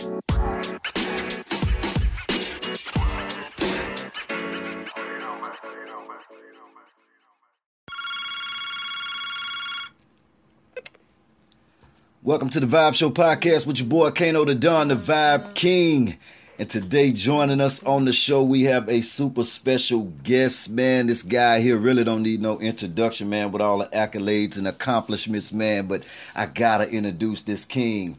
Welcome to the Vibe Show podcast with your boy Kano the Don, the Vibe King. And today, joining us on the show, we have a super special guest, man. This guy here really don't need no introduction, man, with all the accolades and accomplishments, man. But I gotta introduce this king,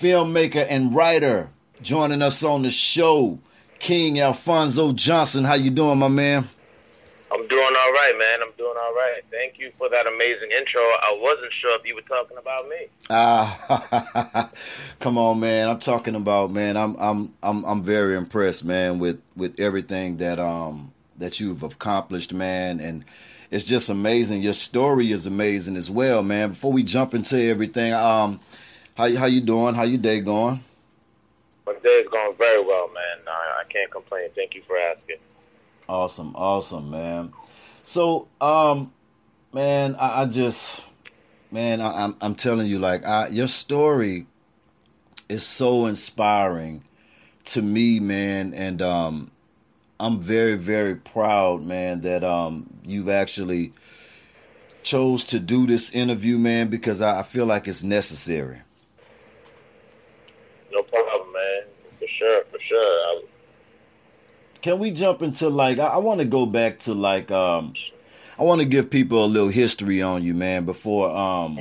filmmaker and writer, joining us on the show, King Alfonso Johnson. How you doing, my man? I'm doing all right, man. I'm doing all right. Thank you for that amazing intro. I wasn't sure if you were talking about me. Ah, come on, man. I'm talking about, man. I'm I'm I'm I'm very impressed, man, with with everything that um that you've accomplished, man, and it's just amazing. Your story is amazing as well, man. Before we jump into everything, um, how how you doing? How your day going? My day's going very well, man. I, I can't complain. Thank you for asking. Awesome, awesome, man. So, um, man, I, I just, man, I, am I'm, I'm telling you, like, I, your story is so inspiring to me, man, and um, I'm very, very proud, man, that um, you've actually chose to do this interview, man, because I, I feel like it's necessary. No problem, man. For sure, for sure. I, can we jump into like I, I want to go back to like um I want to give people a little history on you, man, before um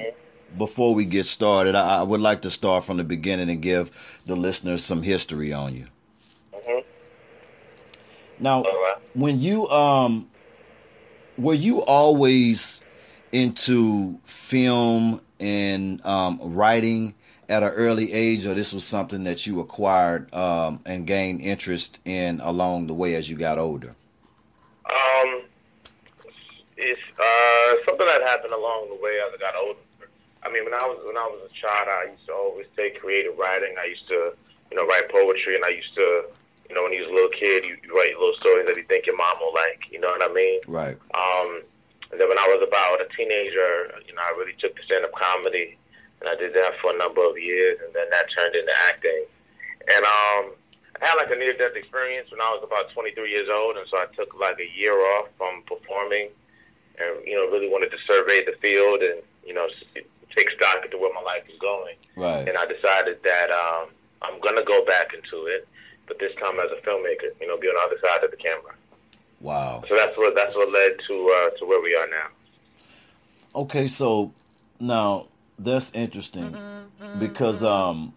before we get started. I, I would like to start from the beginning and give the listeners some history on you. Mm-hmm. Now, right. when you um were you always into film and um writing at an early age, or this was something that you acquired um, and gained interest in along the way as you got older? Um, it's uh, something that happened along the way as I got older. I mean, when I was when I was a child, I used to always take creative writing. I used to, you know, write poetry, and I used to, you know, when you was a little kid, you, you write little stories that you think your mom will like. You know what I mean? Right. Um, and then when I was about a teenager, you know, I really took to stand up comedy and I did that for a number of years, and then that turned into acting. And um, I had like a near-death experience when I was about 23 years old, and so I took like a year off from performing, and you know, really wanted to survey the field and you know, take stock into where my life is going. Right. And I decided that um, I'm gonna go back into it, but this time as a filmmaker, you know, be on the other side of the camera. Wow. So that's what that's what led to uh, to where we are now. Okay, so now that's interesting. Because um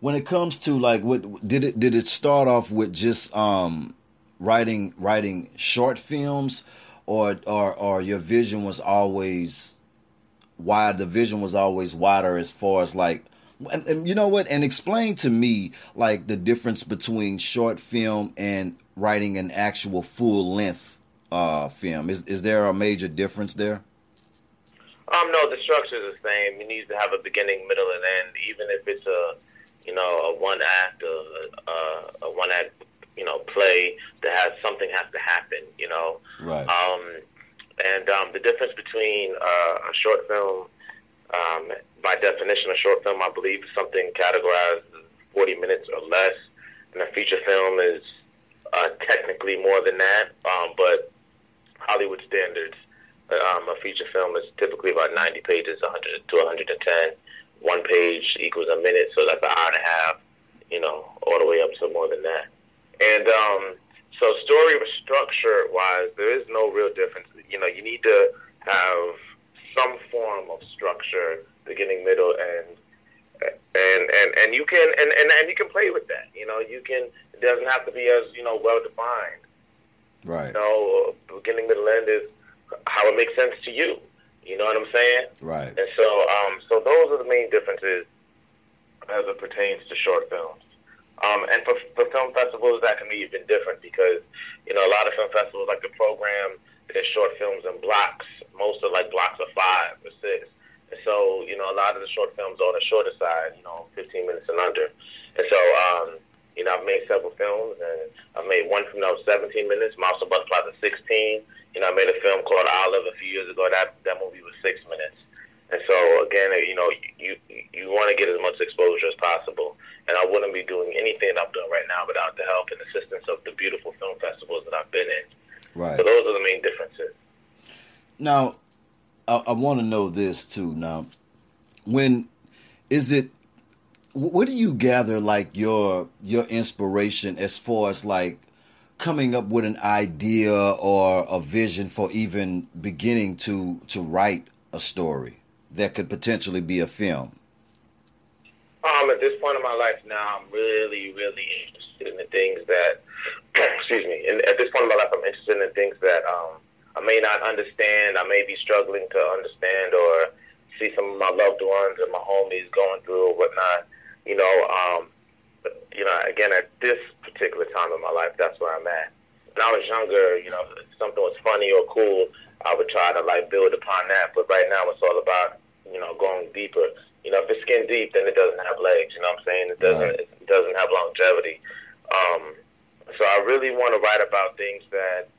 when it comes to like what did it did it start off with just um writing writing short films? Or or or your vision was always wide the vision was always wider as far as like and, and you know what? And explain to me like the difference between short film and writing an actual full length uh film. Is is there a major difference there um, no, the structure is the same. You need to have a beginning, middle, and end. Even if it's a, you know, a one act, a, a, a one act, you know, play that has something has to happen. You know. Right. Um, and um, the difference between uh, a short film, um, by definition, a short film, I believe, is something categorized as 40 minutes or less, and a feature film is uh, technically more than that. Um, but Hollywood standards um, a feature film is typically about 90 pages, 100 to 110. One page equals a minute, so that's an hour and a half, you know, all the way up to more than that. And um, so, story structure wise, there is no real difference. You know, you need to have some form of structure, beginning, middle, and and and and you can and, and and you can play with that. You know, you can. It doesn't have to be as you know well defined. Right. You know, beginning, middle, end is how it makes sense to you. You know what I'm saying? Right. And so, um, so those are the main differences as it pertains to short films. Um, and for, for film festivals, that can be even different because, you know, a lot of film festivals like to program their short films in blocks. Most are like blocks of five or six. And so, you know, a lot of the short films are on the shorter side, you know, 15 minutes and under. And so, um, you know, I've made several films, and I've made one film that was 17 minutes. Moths and Butterflies was 16. You know, I made a film called Olive a few years ago. That that movie was six minutes. And so again, you know, you you want to get as much exposure as possible. and I wouldn't be doing anything I'm doing right now without the help and assistance of the beautiful film festivals that I've been in. Right. So those are the main differences. Now, I, I want to know this too. Now, when is it? Where do you gather like your your inspiration as far as like coming up with an idea or a vision for even beginning to to write a story that could potentially be a film? Um, at this point in my life now, I'm really, really interested in the things that, excuse me, and at this point in my life, I'm interested in things that um, I may not understand, I may be struggling to understand, or see some of my loved ones and my homies going through or whatnot. You know, um, you know, again, at this particular time in my life, that's where I'm at. When I was younger, you know, if something was funny or cool, I would try to like build upon that. But right now, it's all about you know going deeper. You know, if it's skin deep, then it doesn't have legs. You know what I'm saying? It doesn't. Right. It doesn't have longevity. Um, so I really want to write about things that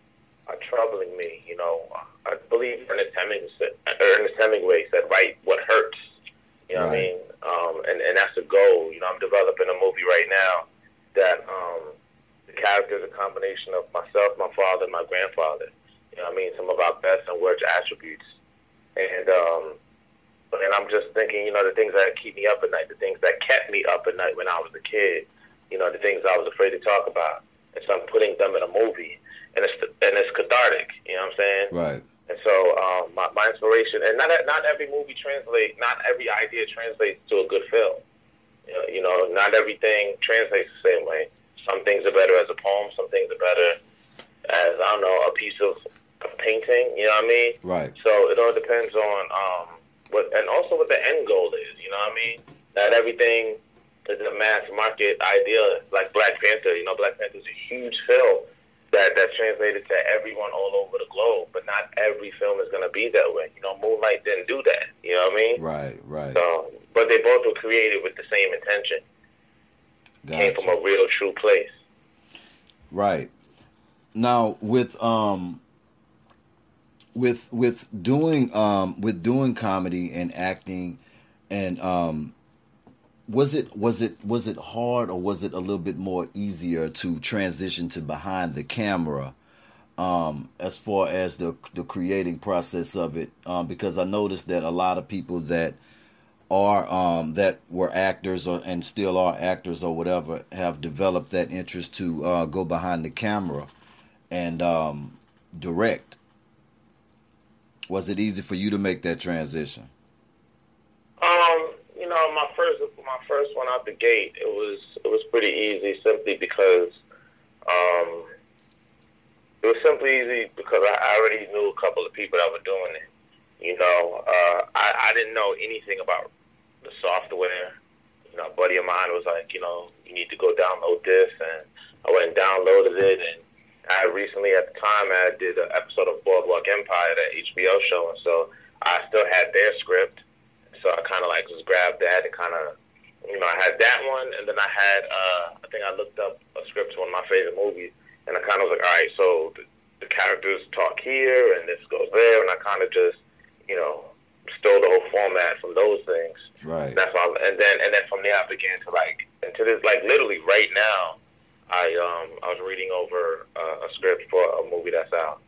are troubling me. You know, I believe Ernest Hemingway, Ernest Hemingway said, "Write what hurts." You know right. what I mean? Um, and and that's the goal. You know, I'm developing a movie right now that um, the character is a combination of myself, my father, and my grandfather. You know what I mean? Some of our best and worst attributes. And um, and I'm just thinking, you know, the things that keep me up at night, the things that kept me up at night when I was a kid, you know, the things I was afraid to talk about. And so I'm putting them in a movie, and it's and it's cathartic. You know what I'm saying? Right. And so um, my, my inspiration, and not not every movie translates, not every idea translates to a good film. You know, you know, not everything translates the same way. Some things are better as a poem. Some things are better as I don't know a piece of, of painting. You know what I mean? Right. So it all depends on um, what, and also what the end goal is. You know what I mean? Not everything is a mass market idea like Black Panther. You know, Black Panther is a huge film that that translated to everyone all over the globe. But not every film is going to be that way. You know, Moonlight didn't do that. You know what I mean? Right, right. So, but they both were created with the same intention. Gotcha. Came from a real, true place. Right. Now with um with with doing um with doing comedy and acting and um was it was it was it hard or was it a little bit more easier to transition to behind the camera um as far as the the creating process of it um because I noticed that a lot of people that are um that were actors or and still are actors or whatever have developed that interest to uh go behind the camera and um direct was it easy for you to make that transition? Know, my first my first one out the gate, it was it was pretty easy simply because um, it was simply easy because I already knew a couple of people that were doing it. You know, uh, I, I didn't know anything about the software. You know, a buddy of mine was like, you know, you need to go download this, and I went and downloaded it, and I recently, at the time, I did an episode of Boardwalk Empire, that HBO show, and so I still had their script. So I kind of like just grabbed that and kind of, you know, I had that one, and then I had, uh, I think I looked up a script to one of my favorite movies, and I kind of was like, all right, so the, the characters talk here, and this goes there, and I kind of just, you know, stole the whole format from those things. Right. That's all, and then and then from there I began to like, and to this like literally right now. I um I was reading over uh, a script for a movie that's out.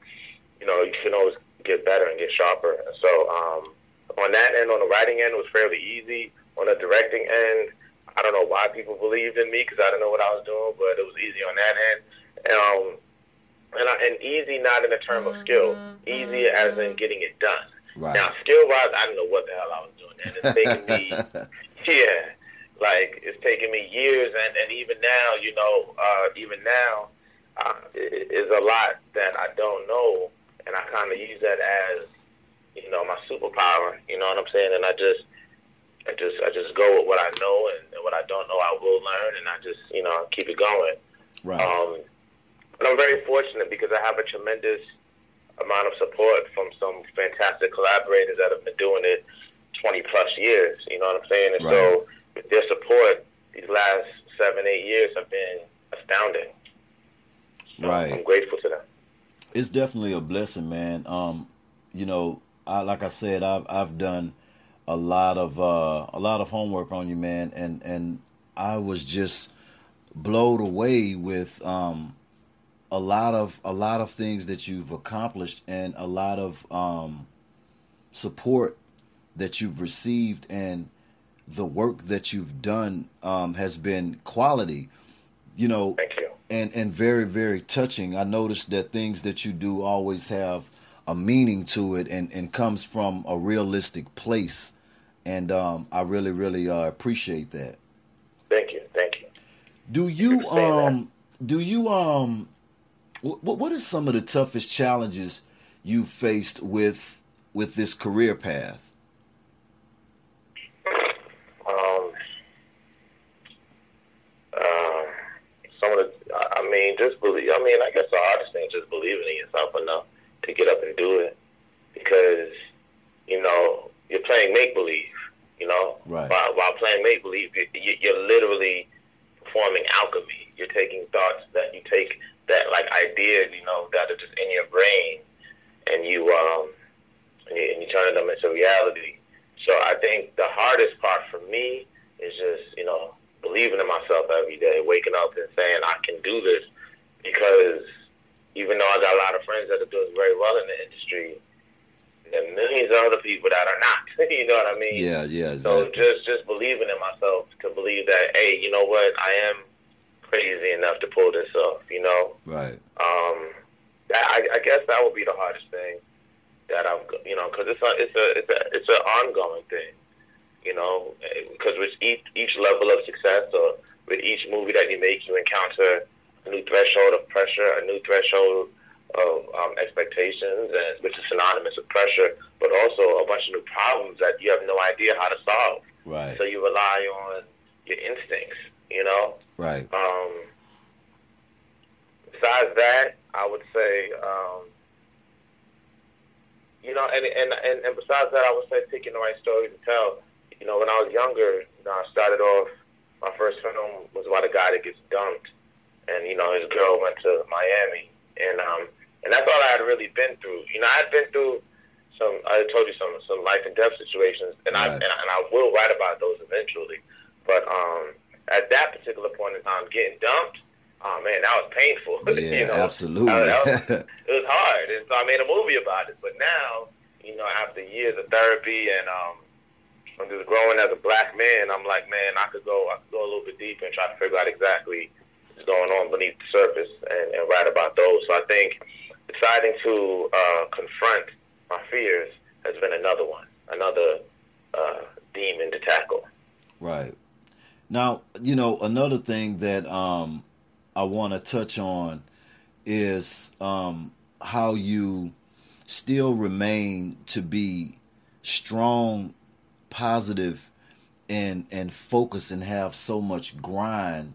You know, you can always get better and get sharper. And so um, on that end, on the writing end, was fairly easy. On the directing end, I don't know why people believed in me because I didn't know what I was doing, but it was easy on that end. Um, and I, and easy not in the term of skill, easy as in getting it done. Right. Now, skill wise, I didn't know what the hell I was doing. And it's taking me, yeah, like it's taken me years, and and even now, you know, uh, even now, uh, is a lot that I don't know, and I kind of use that as, you know, my superpower. You know what I'm saying? And I just, I just, I just go with what I know, and, and what I don't know, I will learn, and I just, you know, keep it going. Right. Um, and I'm very fortunate because I have a tremendous amount of support from some fantastic collaborators that have been doing it 20 plus years. You know what I'm saying? And right. so with their support, these last seven, eight years have been astounding. So right. I'm grateful to them. It's definitely a blessing, man. Um, you know, I like I said, I've I've done a lot of uh, a lot of homework on you, man, and and I was just blown away with um, a lot of a lot of things that you've accomplished and a lot of um, support that you've received and the work that you've done um, has been quality. You know, Thank you. and and very very touching. I noticed that things that you do always have a meaning to it and and comes from a realistic place, and um, I really really uh, appreciate that. Thank you. Thank you. Do you that. um do you um what are some of the toughest challenges you faced with with this career path? Um, uh, some of the, I I mean, just believe. I mean, I guess the hardest thing is just believing in yourself enough to get up and do it, because you know you're playing make believe. You know, Right. while, while playing make believe, you, you- you're literally performing alchemy. You're taking thoughts that you take that like ideas, you know, that are just in your brain, and you um and you, and you turn them into reality. So I think the hardest part for me is just you know believing in myself every day, waking up and saying I can do this, because even though I got a lot of friends that are doing very well in the industry, there are millions of other people that are not. you know what I mean? Yeah, yeah, So just just believing in myself to believe that hey, you know what, I am crazy enough to pull this off. You know, right. um, that, I, I guess that would be the hardest thing that I'm, you know, because it's a it's a it's a it's an ongoing thing. You know, because with each each level of success or with each movie that you make, you encounter new threshold of pressure, a new threshold of um, expectations, and which is synonymous with pressure, but also a bunch of new problems that you have no idea how to solve. Right. So you rely on your instincts, you know. Right. Um, besides that, I would say, um, you know, and, and and and besides that, I would say picking the right story to tell. You know, when I was younger, you know, I started off. My first film was about a guy that gets dumped, and you know, his girl went to Miami, and um, and that's all I had really been through. You know, I had been through some. I told you some some life and death situations, and I Right. and, I- and I will write about those eventually. But um, at that particular point in time, getting dumped, oh man, that was painful. Yeah, you know? absolutely. That was- it was hard, and so I made a movie about it. But now, you know, after years of therapy and um, I'm just growing as a black man, I'm like, man, I could go, I could go a little bit deeper and try to figure out exactly going on beneath the surface and, and write about those. So I think deciding to uh, confront my fears has been another one, another uh, demon to tackle. Right. Now, you know, another thing that um I want to touch on is um how you still remain to be strong, positive and and focus and have so much grind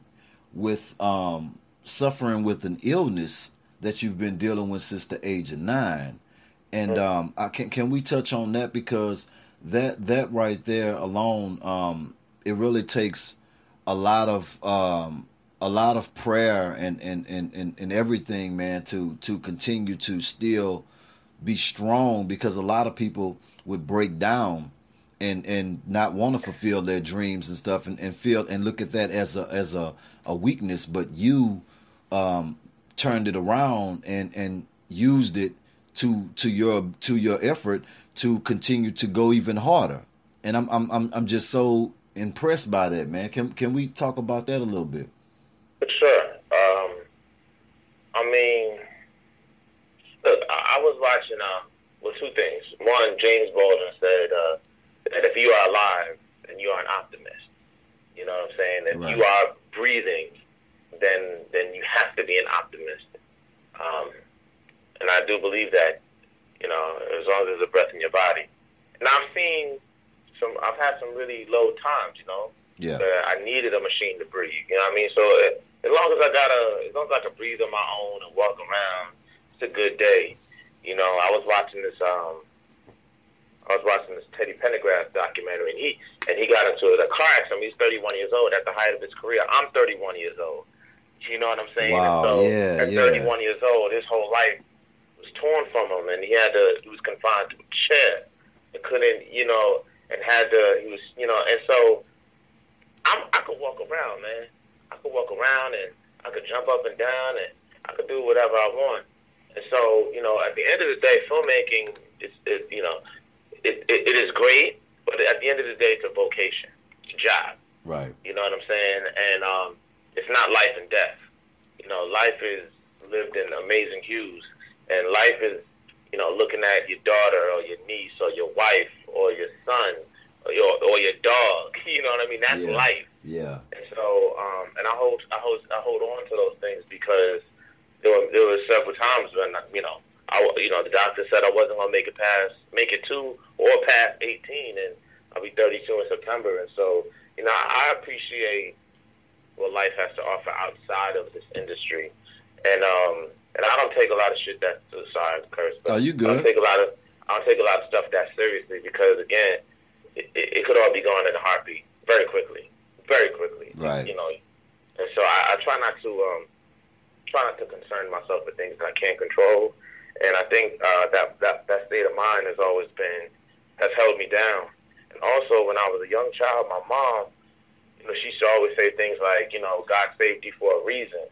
with um suffering with an illness that you've been dealing with since the age of 9. And um I can can we touch on that because that that right there alone um it really takes a lot of um a lot of prayer and and and and, and everything man to to continue to still be strong because a lot of people would break down and and not want to fulfill their dreams and stuff and, and feel and look at that as a as a, a weakness but you um turned it around and and used it to to your to your effort to continue to go even harder and i'm i'm i'm, I'm just so impressed by that man can can we talk about that a little bit sure. Um, I mean, look, I, I was watching. Uh, well, two things. One, James Baldwin said uh, that if you are alive, then you are an optimist. You know what I'm saying? If Right. you are breathing, then then you have to be an optimist. Um, and I do believe that. You know, as long as there's a breath in your body. And I've seen some. I've had some really low times. You know, yeah I needed a machine to breathe. You know what I mean? So uh, as long as I got a, as long as I can breathe on my own and walk around, it's a good day. You know, I was watching this, um, I was watching this Teddy Pendergrass documentary, and he and he got into a car accident. He's 31 years old at the height of his career. I'm 31 years old. You know what I'm saying? Wow, and so yeah, at yeah. 31 years old, his whole life was torn from him, and he had to, he was confined to a chair, and couldn't, you know, and had to, he was, you know, and so I'm, I could walk around, man. I could walk around and I could jump up and down and I could do whatever I want. And so, you know, at the end of the day, filmmaking is, is you know, it, it, it is great, but at the end of the day, it's a vocation, it's a job. Right. You know what I'm saying? And um, it's not life and death. You know, life is lived in amazing hues, and life is, you know, looking at your daughter or your niece or your wife or your son or your or your dog. You know what I mean? That's Yeah. life. Yeah. And so, um, and I hold, I hold, I hold on to those things because there were, there were several times when, you know, I, you know, the doctor said I wasn't gonna make it past, make it to or past 18, and I'll be 32 in September. And so, you know, I, I appreciate what life has to offer outside of this industry, and um, and I don't take a lot of shit that sorry, curse. but Oh, you I good. don't take a lot of, I don't take a lot of stuff that seriously because again, it, it, it could all be gone in a heartbeat very quickly, very quickly. Right. You know, and so I, I try not to um, try not to concern myself with things that I can't control. And I think uh, that, that that state of mind has always been has held me down. And also, when I was a young child, my mom, you know, she used to always say things like, you know, God saved you for a reason.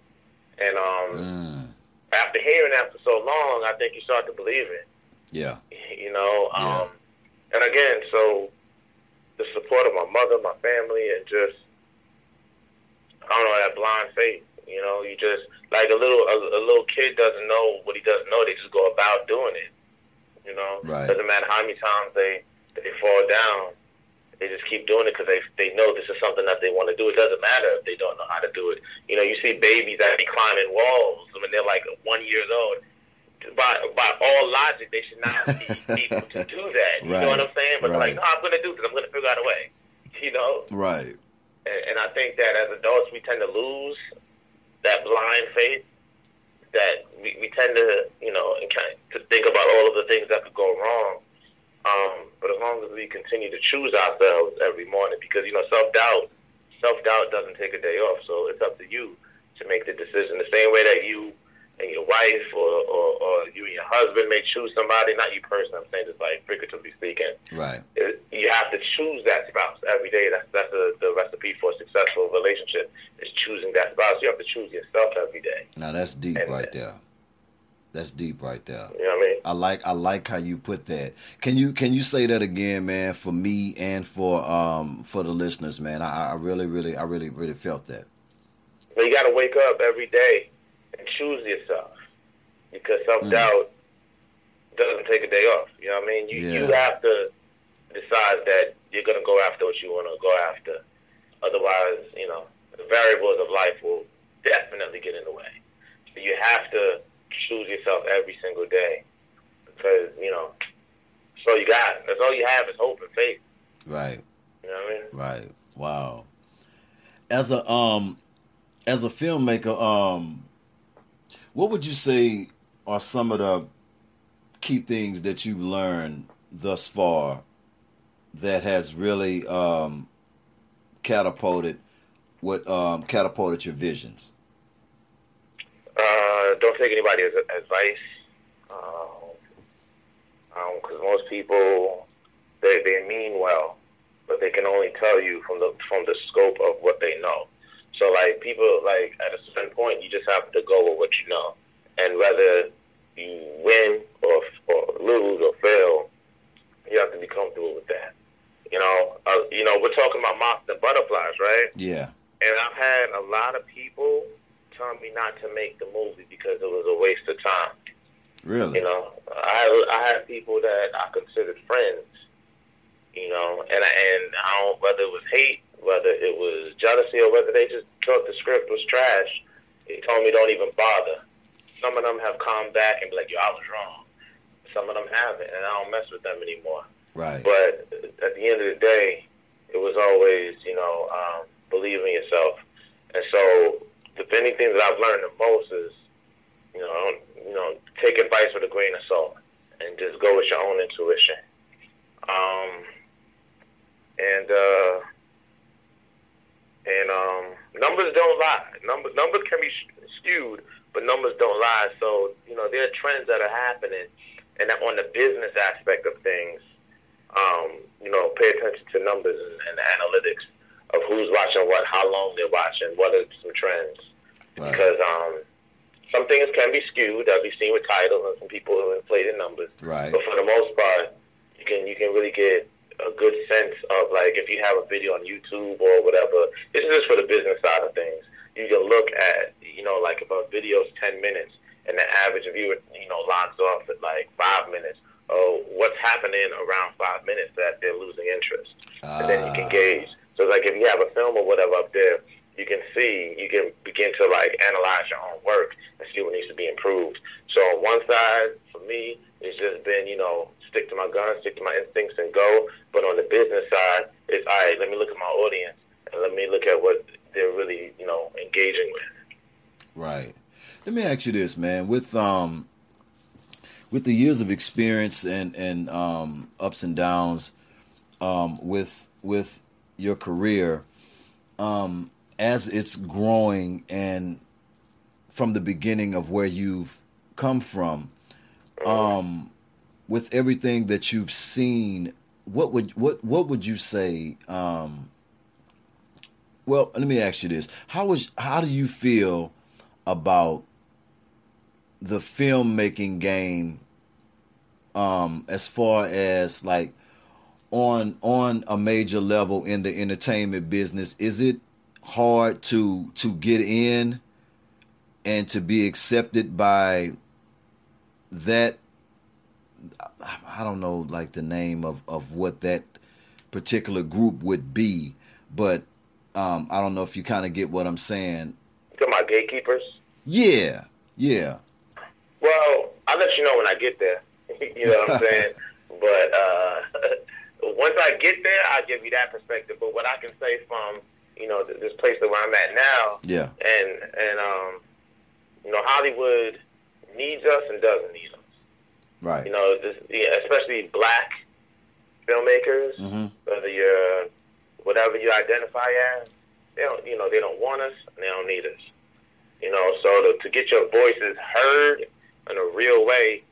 And um, Mm. after hearing that for so long, I think you start to believe it Yeah. you know. Yeah. Um, and again, so the support of my mother, my family, and just I don't know that blind faith. You know, you just like a little a, a little kid doesn't know what he doesn't know. They just go about doing it. You know, Right. doesn't matter how many times they they fall down. They just keep doing it because they they know this is something that they want to do. It doesn't matter if they don't know how to do it. You know, you see babies that be climbing walls when they're like one years old by by all logic, they should not be able to do that. You Right. know what I'm saying? But they're Right. like, no, I'm going to do this. I'm going to figure out a way. You know, Right. and, and I think that as adults, we tend to lose that blind faith. That we, we tend to, you know, to think about all of the things that could go wrong. Um, but as long as we continue to choose ourselves every morning, because you know, self doubt, self doubt doesn't take a day off. So it's up to you to make the decision. The same way that you and your wife or, or, or you and your husband may choose somebody, not you personally, I'm saying just like figuratively speaking, Right. it, you have to choose that spouse every day. That's that's the, the recipe for a successful relationship is choosing that spouse. You have to choose yourself every day. Now that's deep And- right there. That's deep right there. You know what I mean? I like I like how you put that. Can you can you say that again, man, for me and for um for the listeners, man? I, I really really I really really felt that. But you got to wake up every day and choose yourself because self doubt doesn't take a day off. You know what I mean? You you have to decide that you're going to go after what you want to go after. Otherwise, you know, the variables of life will definitely get in the way. So you have to choose yourself every single day because you know. So you got. That's all you have is hope and faith. Right. You know what I mean? Right. Wow. As a um as a filmmaker, um what would you say are some of the key things that you've learned thus far that has really um catapulted what um catapulted your visions? Uh, don't take anybody's advice. Because most people, they they mean well, but they can only tell you from the from the scope of what they know. So like people, like at a certain point, you just have to go with what you know, and whether you win or or lose or fail, you have to be comfortable with that. You know, uh, you know, we're talking about moths and butterflies, right? Yeah. And I've had a lot of people telling me not to make the movie because it was a waste of time. Really? You know, I I had people that I considered friends. You know, and I, and I don't whether it was hate, whether it was jealousy, or whether they just thought the script was trash. They told me don't even bother. Some of them have come back and be like, "Yo, I was wrong." Some of them haven't, and I don't mess with them anymore. Right. But at the end of the day, it was always, you know, um, believe in yourself. And so the many things that I've learned the most is, you know, you know, take advice with a grain of salt and just go with your own intuition. Um, and uh, and um, numbers don't lie. Numbers numbers can be skewed, but numbers don't lie. So you know, there are trends that are happening, and that on the business aspect of things, um, you know, pay attention to numbers and, and analytics of who's watching what, how long they're watching, what are some trends. Right. Because um, some things can be skewed, as we've seen with titles and some people who inflated numbers. Right. But for the most part, you can you can really get a good sense of like if you have a video on YouTube or whatever. This is just for the business side of things. You can look at you know like if a video is ten minutes and the average viewer you know logs off at like five minutes. Oh, what's happening around five minutes that they're losing interest, uh. and then you can ah. gauge. So like if you have a film or whatever up there, you can see, you can begin to like analyze your own work and see what needs to be improved. So on one side, for me, it's just been, you know, stick to my guns, stick to my instincts and go. But on the business side, it's all right, let me look at my audience and let me look at what they're really, you know, engaging with. Right. Let me ask you this, man. With um with the years of experience and, and um ups and downs um with with your career, um, as it's growing and from the beginning of where you've come from, um, with everything that you've seen, what would what what would you say? Um, well, let me ask you this: How was how do you feel about the filmmaking game? Um, as far as like on on a major level in the entertainment business, is it hard to to get in and to be accepted by that I don't know like the name of of what that particular group would be, but um, I don't know if you kind of get what I'm saying. To my gatekeepers. Yeah, yeah. Well, I'll let you know when I get there. you know what I'm saying? but uh, once I get there, I'll give you that perspective. But what I can say from you know this place that where I'm at now, yeah, and and um, you know Hollywood needs us and doesn't need us. Right. You know, this, yeah, especially black filmmakers, mm-hmm. whether you're whatever you identify as, they don't, you know, they don't want us and they don't need us. You know, so to, to get your voices heard in a real way.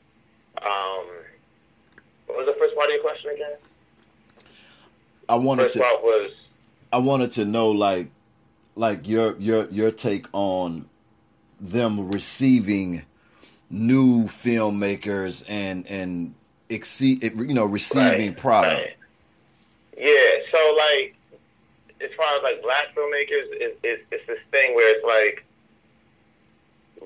Um, what was the first part of your question again? I wanted first to. Part was. I wanted to know, like, like your your your take on them receiving new filmmakers and and exceed you know receiving right, product. Right. Yeah, so like as far as like black filmmakers, it, it, it's this thing where it's like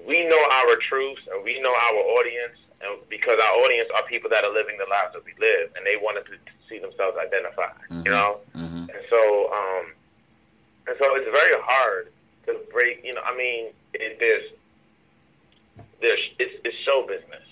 we know our truths and we know our audience, and because our audience are people that are living the lives that we live, and they wanted to see themselves identified, mm-hmm. you know. Mm-hmm. And so, um, and so it's very hard to break. You know, I mean, it, there's there's it's, it's show business,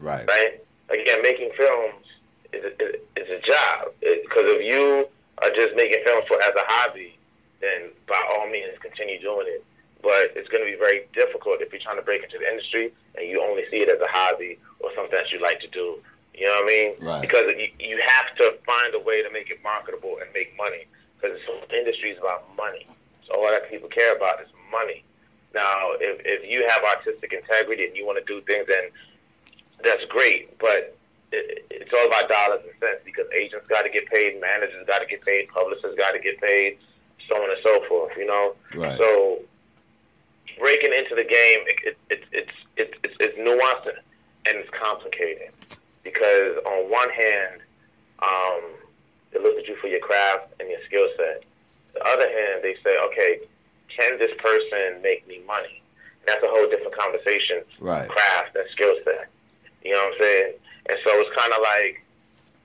right? Right. Again, making films is a, is a job because if you are just making films for as a hobby, then by all means continue doing it but it's going to be very difficult if you're trying to break into the industry and you only see it as a hobby or something that you like to do. You know what I mean? Right. Because you, you have to find a way to make it marketable and make money because the industry is about money. So all that people care about is money. Now, if, if you have artistic integrity and you want to do things, then that's great. But it, it's all about dollars and cents because agents got to get paid, managers got to get paid, publishers got to get paid, so on and so forth. You know. Right. So breaking into the game, it, it, it's it's it's it's nuanced and it's complicated because on one hand, um, they look at you for your craft and your skill set. The other hand, they say, okay, can this person make me money? That's a whole different conversation. Right. Craft and skill set. You know what I'm saying? And so it's kind of like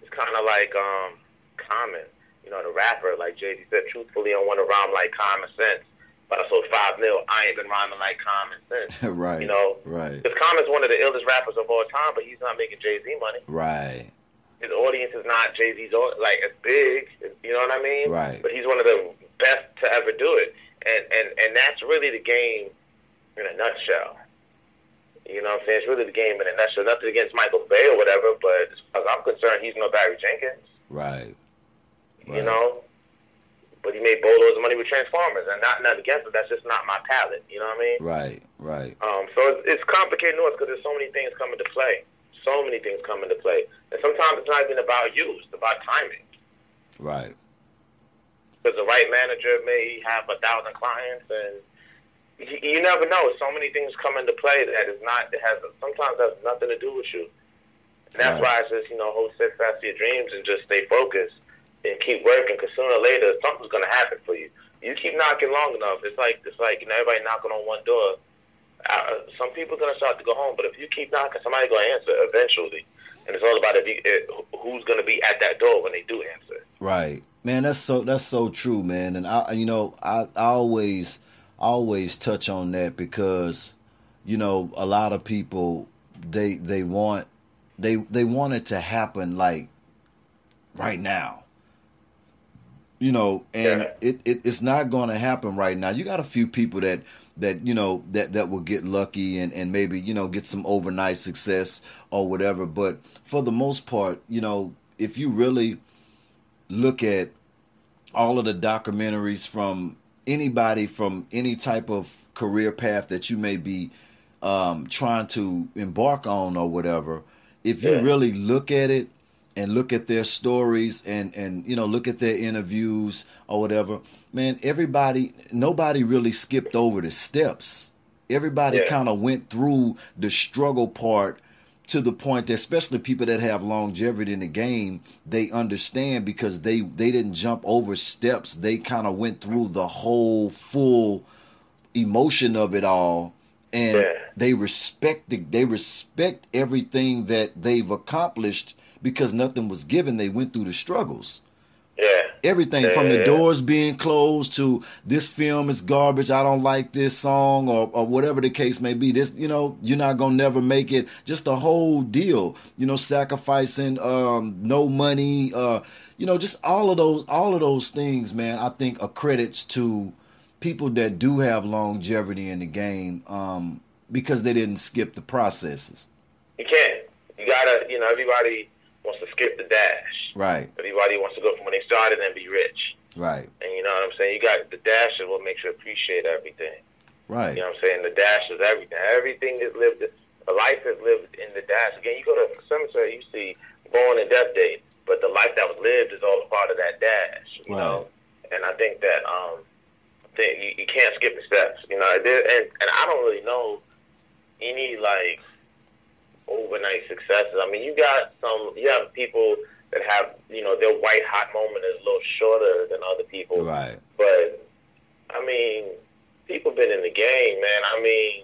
it's kind of like um, common. You know, the rapper, like Jay Z said, truthfully, I want to rhyme like common sense but I sold five mil. I ain't been rhyming like Common Sense. right. You know. Right. Because Common's one of the illest rappers of all time, but he's not making Jay Z money. Right. His audience is not Jay Z's like as big. You know what I mean? Right. But he's one of the best to ever do it, and and and that's really the game in a nutshell. You know what I'm saying? It's really the game in a nutshell. Nothing against Michael Bay or whatever, but as far as I'm concerned, he's no Barry Jenkins. Right. right. You know, but he made boatloads of money with Transformers, and not nothing against it. That's just not my palette. You know what I mean? Right, right. Um, so it's, it's complicated noise because there's so many things come into play. So many things come into play, and sometimes it's not even about you; it's about timing. Right. Because the right manager may have a thousand clients, and you, you never know. So many things come into play that is not. It has sometimes has nothing to do with you. And that's right. why I says, you know, hold steadfast to your dreams and just stay focused and keep working. Because sooner or later, something's gonna happen for you. You keep knocking long enough. It's like it's like you know everybody knocking on one door. Uh, some people are gonna start to go home, but if you keep knocking, somebody's gonna answer eventually. And it's all about if you, it, who's gonna be at that door when they do answer. Right, man. That's so that's so true, man. And I, you know, I, I always always touch on that because you know a lot of people they they want they they want it to happen like right now you know and yeah. it, it it's not going to happen right now you got a few people that that you know that that will get lucky and and maybe you know get some overnight success or whatever but for the most part you know if you really look at all of the documentaries from anybody from any type of career path that you may be um, trying to embark on or whatever if you yeah. really look at it and look at their stories and and you know look at their interviews or whatever man everybody nobody really skipped over the steps everybody yeah. kind of went through the struggle part to the point that especially people that have longevity in the game they understand because they they didn't jump over steps they kind of went through the whole full emotion of it all and yeah. they respect the, they respect everything that they've accomplished because nothing was given. They went through the struggles. Everything yeah, from the doors being closed to this film is garbage. I don't like this song or, or whatever the case may be. This, you know, you're not gonna never make it. Just the whole deal. You know, sacrificing um, no money. Uh, you know, just all of those, all of those things, man. I think are credits to people that do have longevity in the game um, because they didn't skip the processes. You can't. You gotta. You know, everybody wants to skip the dash. Right. Everybody wants to go from when they started and be rich. Right. And you know what I'm saying? You got the dash is what makes you appreciate everything. Right. You know what I'm saying? The dash is everything. Everything is lived, a life is lived in the dash. Again, you go to a cemetery, you see born and death date, but the life that was lived is all a part of that dash. You right. know? And I think that um, think you, you can't skip the steps. You know, and and I don't really know any like overnight successes. I mean, you got some, you have people that have, you know, their white hot moment is a little shorter than other people. Right. But, I mean, people been in the game, man. I mean,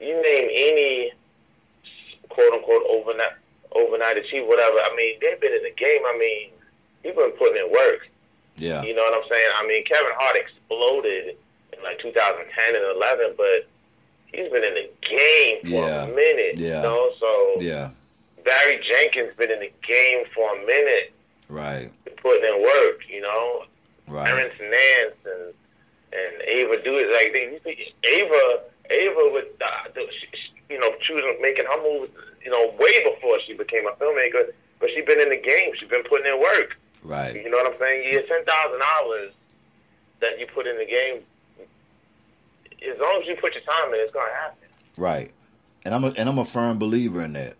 you name any quote unquote overnight overnight achieve whatever. I mean, they've been in the game. I mean, people been putting in work. Yeah. You know what I'm saying? I mean, Kevin Hart exploded in like 2010 and 11, but he's been in the game for yeah. a minute. Yeah. You know, so yeah. Barry Jenkins been in the game for a minute. Right. Putting in work, you know. Right. Terrence Nance and and Ava do it like they Ava Ava would uh, you know choosing making her moves you know way before she became a filmmaker, but she's been in the game. She's been putting in work. Right. You know what I'm saying? Yeah, ten thousand hours that you put in the game as long as you put your time in, it's gonna happen. Right, and I'm a, and I'm a firm believer in that.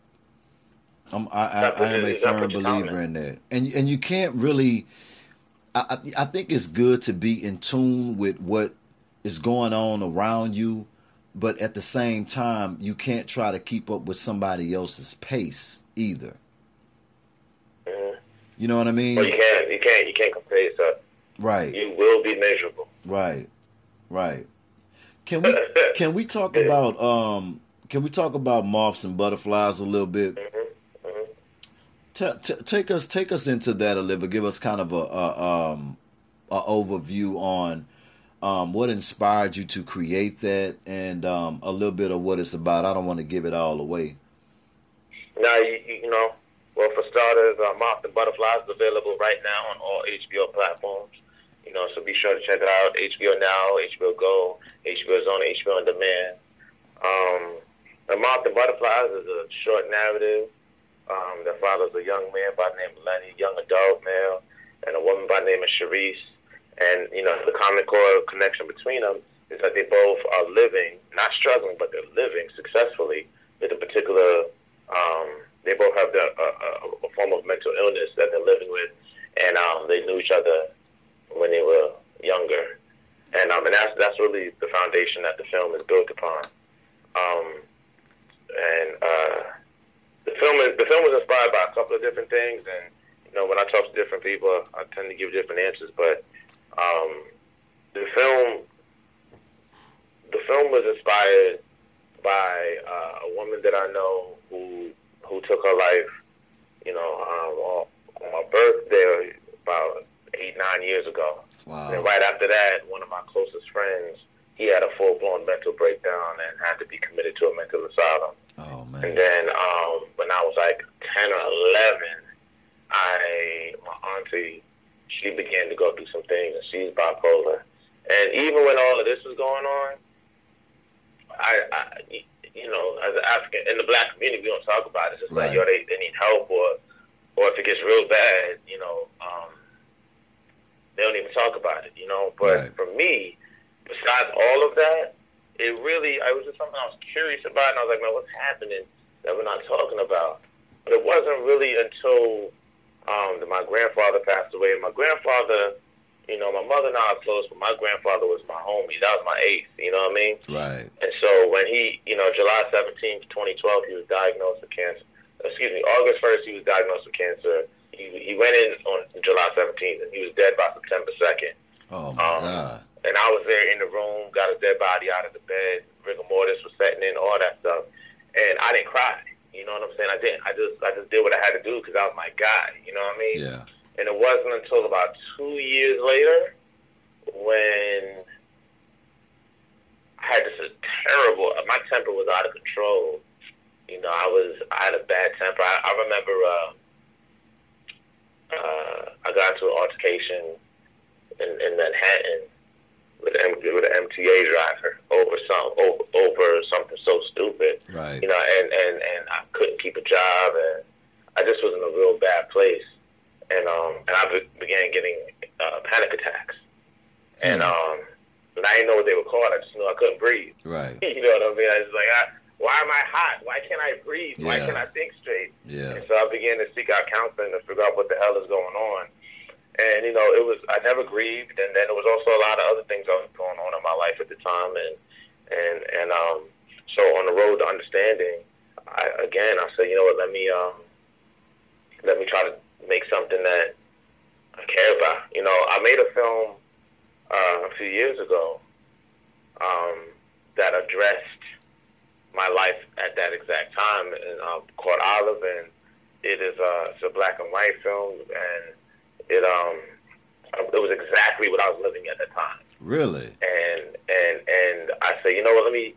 I'm, I, I, I am a firm believer in that, and and you can't really. I I think it's good to be in tune with what is going on around you, but at the same time, you can't try to keep up with somebody else's pace either. Mm-hmm. You know what I mean? Well, you can't. You can't. You can't compare yourself. Right. You will be miserable. Right. Right. Can we can we talk about um can we talk about moths and butterflies a little bit? Mm-hmm. Mm-hmm. T- t- take us take us into that a little. bit. Give us kind of a, a um a overview on um, what inspired you to create that and um, a little bit of what it's about. I don't want to give it all away. Now you, you know, well for starters, uh, Moths and Butterflies is available right now on all HBO platforms. You know, so be sure to check it out. HBO Now, HBO Go, HBO Zone, HBO On Demand. Um, the Moth the Butterflies is a short narrative um, that follows a young man by the name of Lenny, young adult male, and a woman by the name of Sharice. And, you know, the common core connection between them is that they both are living, not struggling, but they're living successfully with a particular, um, they both have the, uh, a form of mental illness that they're living with. And um, they knew each other when they were younger, and um, and that's that's really the foundation that the film is built upon. Um, and uh, the film is the film was inspired by a couple of different things, and you know when I talk to different people, I tend to give different answers. But um, the film the film was inspired by uh, a woman that I know who who took her life, you know, um, on, my birthday about eight nine years ago. Wow. And right after that, one of my closest friends, he had a full blown mental breakdown and had to be committed to a mental asylum. Oh man. And then um, when I was like ten or eleven, I my auntie she began to go through some things, and she's bipolar. And even when all of this was going on, I, I you know, as an African in the black community, we don't talk about it. It's just Right. like yo, they, they need help, or or if it gets real bad, you know, um, they don't even talk about it, you know. But Right. for me, besides all of that, it really, I was just something I was curious about, and I was like, man, what's happening that we're not talking about? But it wasn't really until um, that my grandfather passed away. My grandfather, you know, my mother and I are close, but my grandfather was my homie. That was my ace, you know what I mean? Right. And so when he, you know, July 17th, 2012, he was diagnosed with cancer. Excuse me, August 1st, he was diagnosed with cancer. He, he went in on July 17th, and he was dead by September 2nd. Oh my Um, God. And I was there in the room, got his dead body out of the bed, rigor mortis was setting in, all that stuff. And I didn't cry. You know what I'm saying? I didn't. I just, I just did what I had to do because I was my guy. You know what I mean? Yeah. And it wasn't until about two years later when I had this terrible. My temper was out of control. You know, I was I had a bad temper. I, I remember uh, uh, I got into an altercation in, in Manhattan with an, with an MTA driver over some over, over something so stupid Right. you know, and, and, and I couldn't keep a job, and I just was in a real bad place, and um, and I be- began getting uh, panic attacks, and Hmm. um, and I didn't know what they were called. I just knew I couldn't breathe. Right. you know what I mean? I was like, I, why am I hot? Why can't I breathe? Why Yeah. can't I think straight? Yeah. And so I began to seek out counseling to figure out what the hell is going on. And you know, it was I never grieved, and then there was also a lot of other things going on in my life at the time, and and and um, so on the road to understanding, I again I said, you know what, let me um, let me try to make something that I care about. You know, I made a film uh, a few years ago um, that addressed my life at that exact time, and um, called Olive, and it is uh, it's a black and white film, and it um it was exactly what I was living at the time, Really. and and and I said, you know what, let me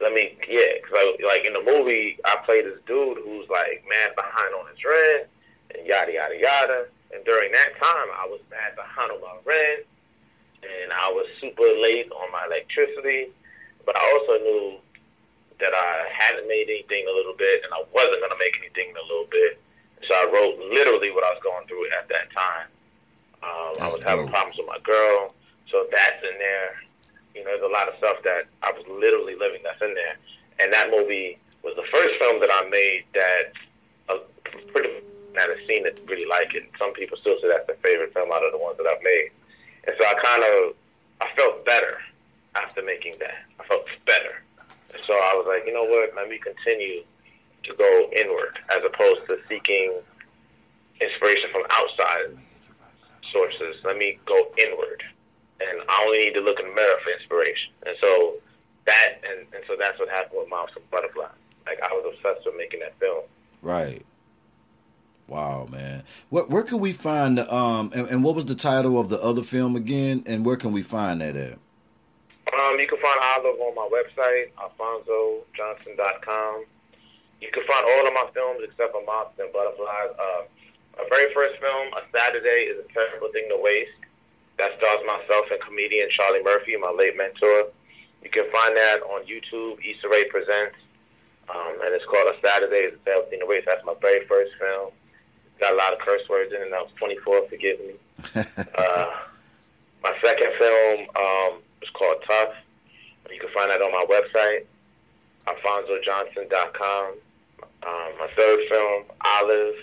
let me yeah, because I, like in the movie I played this dude who's like mad behind on his rent and yada yada yada, and during that time I was mad behind on my rent, and I was super late on my electricity, but I also knew that I hadn't made anything a little bit, and I wasn't gonna make anything in a little bit. So I wrote literally what I was going through at that time. Um, I was having problems with my girl, so that's in there. You know, there's a lot of stuff that I was literally living that's in there. And that movie was the first film that I made that uh, pretty that have seen it really like it. Some people still say that's their favorite film out of the ones that I've made. And so I kind of I felt better after making that. I felt better. So I was like, you know what? Let me continue to go inward as opposed to seeking inspiration from outside sources. Let me go inward, and I only need to look in the mirror for inspiration. And so that, and, and so that's what happened with Moths and Butterflies. Like I was obsessed with making that film. Right. Wow, man. What where can we find the um and, and what was the title of the other film again? And where can we find that at? Um, you can find Olive on my website, alfonsojohnson.com. You can find all of my films except for Moths and Butterflies. Uh, my very first film, A Saturday, is a terrible thing to waste. That stars myself and comedian Charlie Murphy, my late mentor. You can find that on YouTube, Issa Rae Presents. Um, and it's called A Saturday, is a terrible thing to waste. That's my very first film. Got a lot of curse words in it, I was 24, forgive me. Uh, my second film um, is called Tough. You can find that on my website, alfonsojohnson.com. Um, my third film, Olive,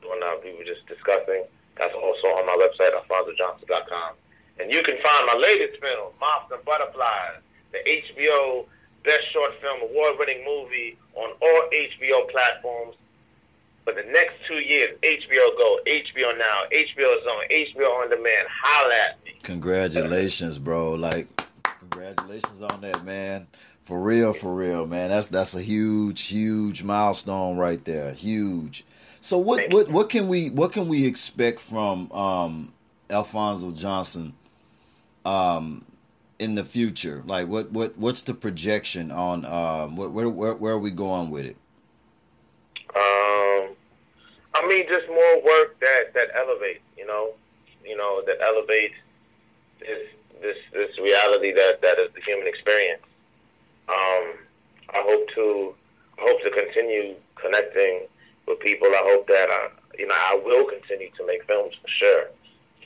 the one that we were just discussing, that's also on my website, alfonsojohnson.com. And you can find my latest film, Moths and Butterflies, the HBO Best Short Film Award winning movie on all HBO platforms for the next two years. HBO Go, HBO Now, HBO Zone, HBO On Demand. Holla at me. Congratulations, bro. Like, congratulations on that, man. For real, for real, man. That's that's a huge, huge milestone right there. Huge. So what what what can we what can we expect from um Alfonso Johnson um in the future? Like what what what's the projection on um where where where are we going with it? Um I mean just more work that that elevates, you know, you know, that elevates this this this reality that that is the human experience. Um I hope to hope to continue connecting with people. I hope that I, you know I will continue to make films for sure.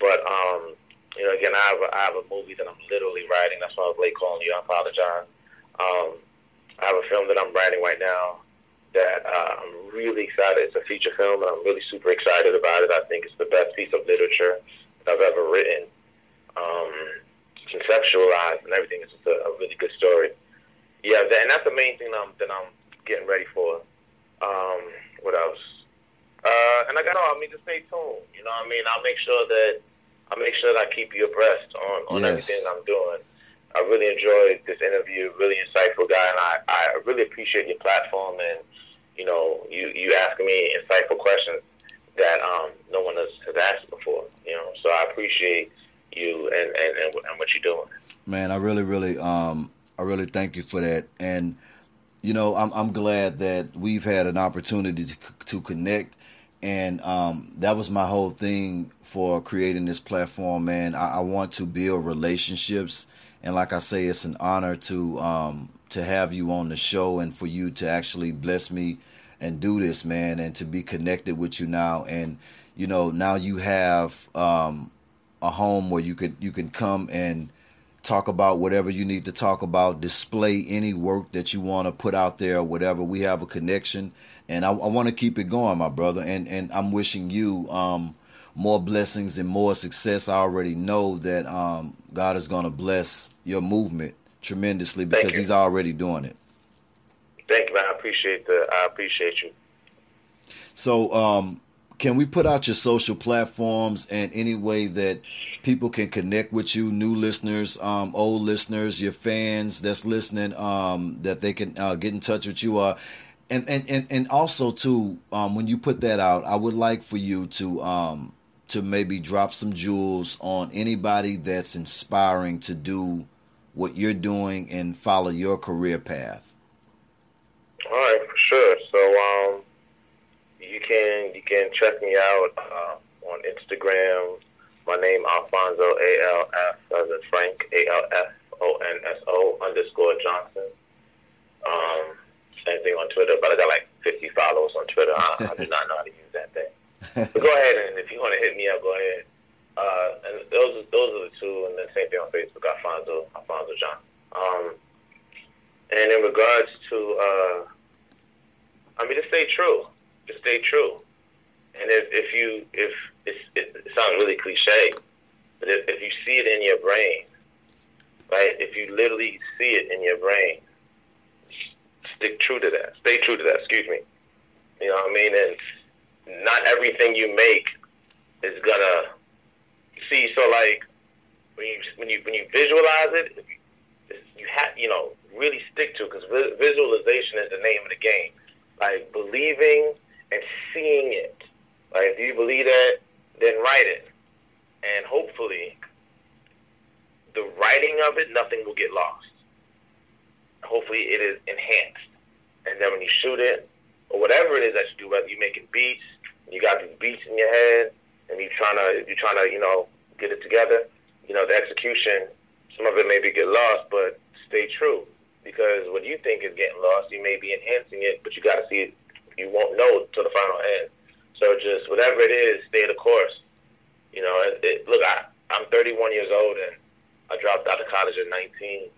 But um, you know, again, I have a, I have a movie that I'm literally writing. That's why I was late calling you. I apologize. Um, I have a film that I'm writing right now that uh, I'm really excited. It's a feature film, and I'm really super excited about it. I think it's the best piece of literature that I've ever written. Um, conceptualized and everything. It's just a, a really good story. Yeah, that, and that's the main thing that I'm, that I'm getting ready for. Um, what else? Uh, and I got, all. I mean, just stay tuned. You know, what I mean, I'll make sure that I make sure that I keep you abreast on on yes. everything I'm doing. I really enjoyed this interview. Really insightful guy, and I I really appreciate your platform and you know you you asking me insightful questions that um no one has, has asked before. You know, so I appreciate you and and and, what you're doing. Man, I really really um I really thank you for that and you know, I'm I'm glad that we've had an opportunity to, to connect, and um, that was my whole thing for creating this platform. Man, I, I, want to build relationships, and like I say, it's an honor to um, to have you on the show and for you to actually bless me and do this, man, and to be connected with you now. And you know, now you have um, a home where you could you can come and talk about whatever you need to talk about, display any work that you want to put out there, whatever. We have a connection, and I, I want to keep it going, my brother. And and I'm wishing you um, more blessings and more success. I already know that um, God is going to bless your movement tremendously because He's already doing it. Thank you, man. I appreciate the. I appreciate you. So, um, can we put out your social platforms and any way that people can connect with you new listeners um, old listeners your fans that's listening um, that they can uh, get in touch with you uh, and, and, and, and also too um, when you put that out i would like for you to um, to maybe drop some jewels on anybody that's inspiring to do what you're doing and follow your career path. All right for sure. So um can you can check me out uh, on Instagram. My name Alfonso A L F as in Frank A L F O N S O underscore Johnson. Um, same thing on Twitter, but I got like 50 followers on Twitter. I, I do not know how to use that thing. But go ahead and if you want to hit me up, go ahead. Uh, and those those are the two, and then same thing on Facebook, Alfonso Alfonso John. Um, and in regards to, uh, I mean, to stay true to stay true. And if, if you if it's, it sounds really cliche, but if, if you see it in your brain, right? If you literally see it in your brain, stick true to that. Stay true to that. Excuse me. You know what I mean? And not everything you make is gonna see. So like when you when you when you visualize it, you have you know really stick to because visualization is the name of the game. Like believing and seeing it. Like, if you believe that, then write it. And hopefully, the writing of it, nothing will get lost. Hopefully, it is enhanced. And then when you shoot it, or whatever it is that you do, whether you're making beats, you got these beats in your head, and you're trying to, you're trying to, you know, get it together. You know, the execution, some of it maybe get lost, but stay true because what you think is getting lost, you may be enhancing it, but you got to see it you won't know till the final end. So just whatever it is, stay the course. You know, it, it, look, I, I'm 31 years old and I dropped out of college at 19,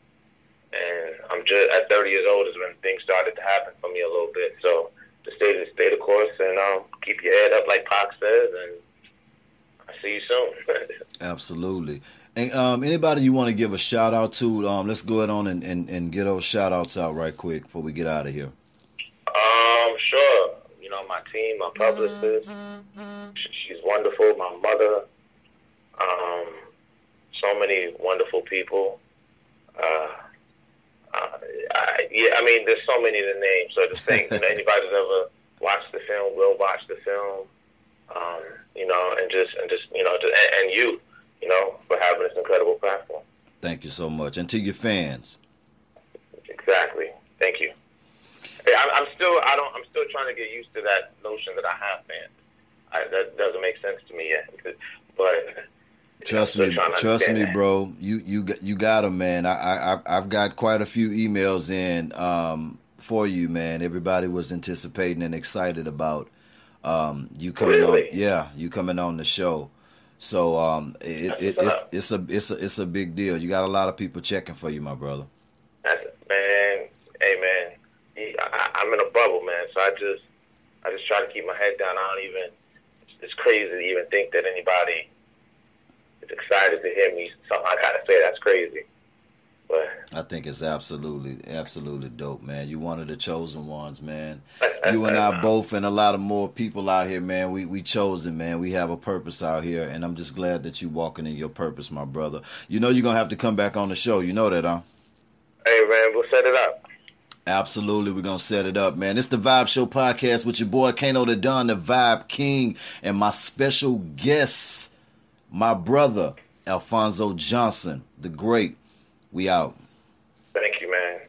and I'm just at 30 years old is when things started to happen for me a little bit. So just stay the stay the course and um, keep your head up, like Pac says, and I see you soon. Absolutely. And um, anybody you want to give a shout out to, um, let's go ahead on and, and, and get those shout outs out right quick before we get out of here. Um, sure. You know, my team, my publicist, she's wonderful. My mother, um, so many wonderful people. Uh, uh, I, yeah, I mean, there's so many to name. So the thing, you know, anybody that's ever watched the film will watch the film. Um, you know, and just and just you know, just, and, and you, you know, for having this incredible platform. Thank you so much, and to your fans. Exactly. Thank you. I'm still I don't I'm still trying to get used to that notion that I have fans. I, that doesn't make sense to me yet. But Trust me, trust me, bro. You you you got them, man. I I I've got quite a few emails in um, for you, man. Everybody was anticipating and excited about um, you coming really? on. Yeah, you coming on the show. So um, it, it it's it's a it's a it's a big deal. You got a lot of people checking for you, my brother. That's, man, hey man, I, I'm in a bubble, man. So I just I just try to keep my head down. I don't even. It's crazy to even think that anybody is excited to hear me. Something I gotta say that's crazy. But I think it's absolutely, absolutely dope, man. You one of the chosen ones, man. you and I both, and a lot of more people out here, man. We we chosen, man. We have a purpose out here, and I'm just glad that you walking in your purpose, my brother. You know you're gonna have to come back on the show. You know that, huh? Hey, man, we'll set it up. Absolutely, we're gonna set it up, man. It's the Vibe Show podcast with your boy Kano the Don, the Vibe King, and my special guest, my brother Alfonso Johnson, the Great. We out. Thank you, man.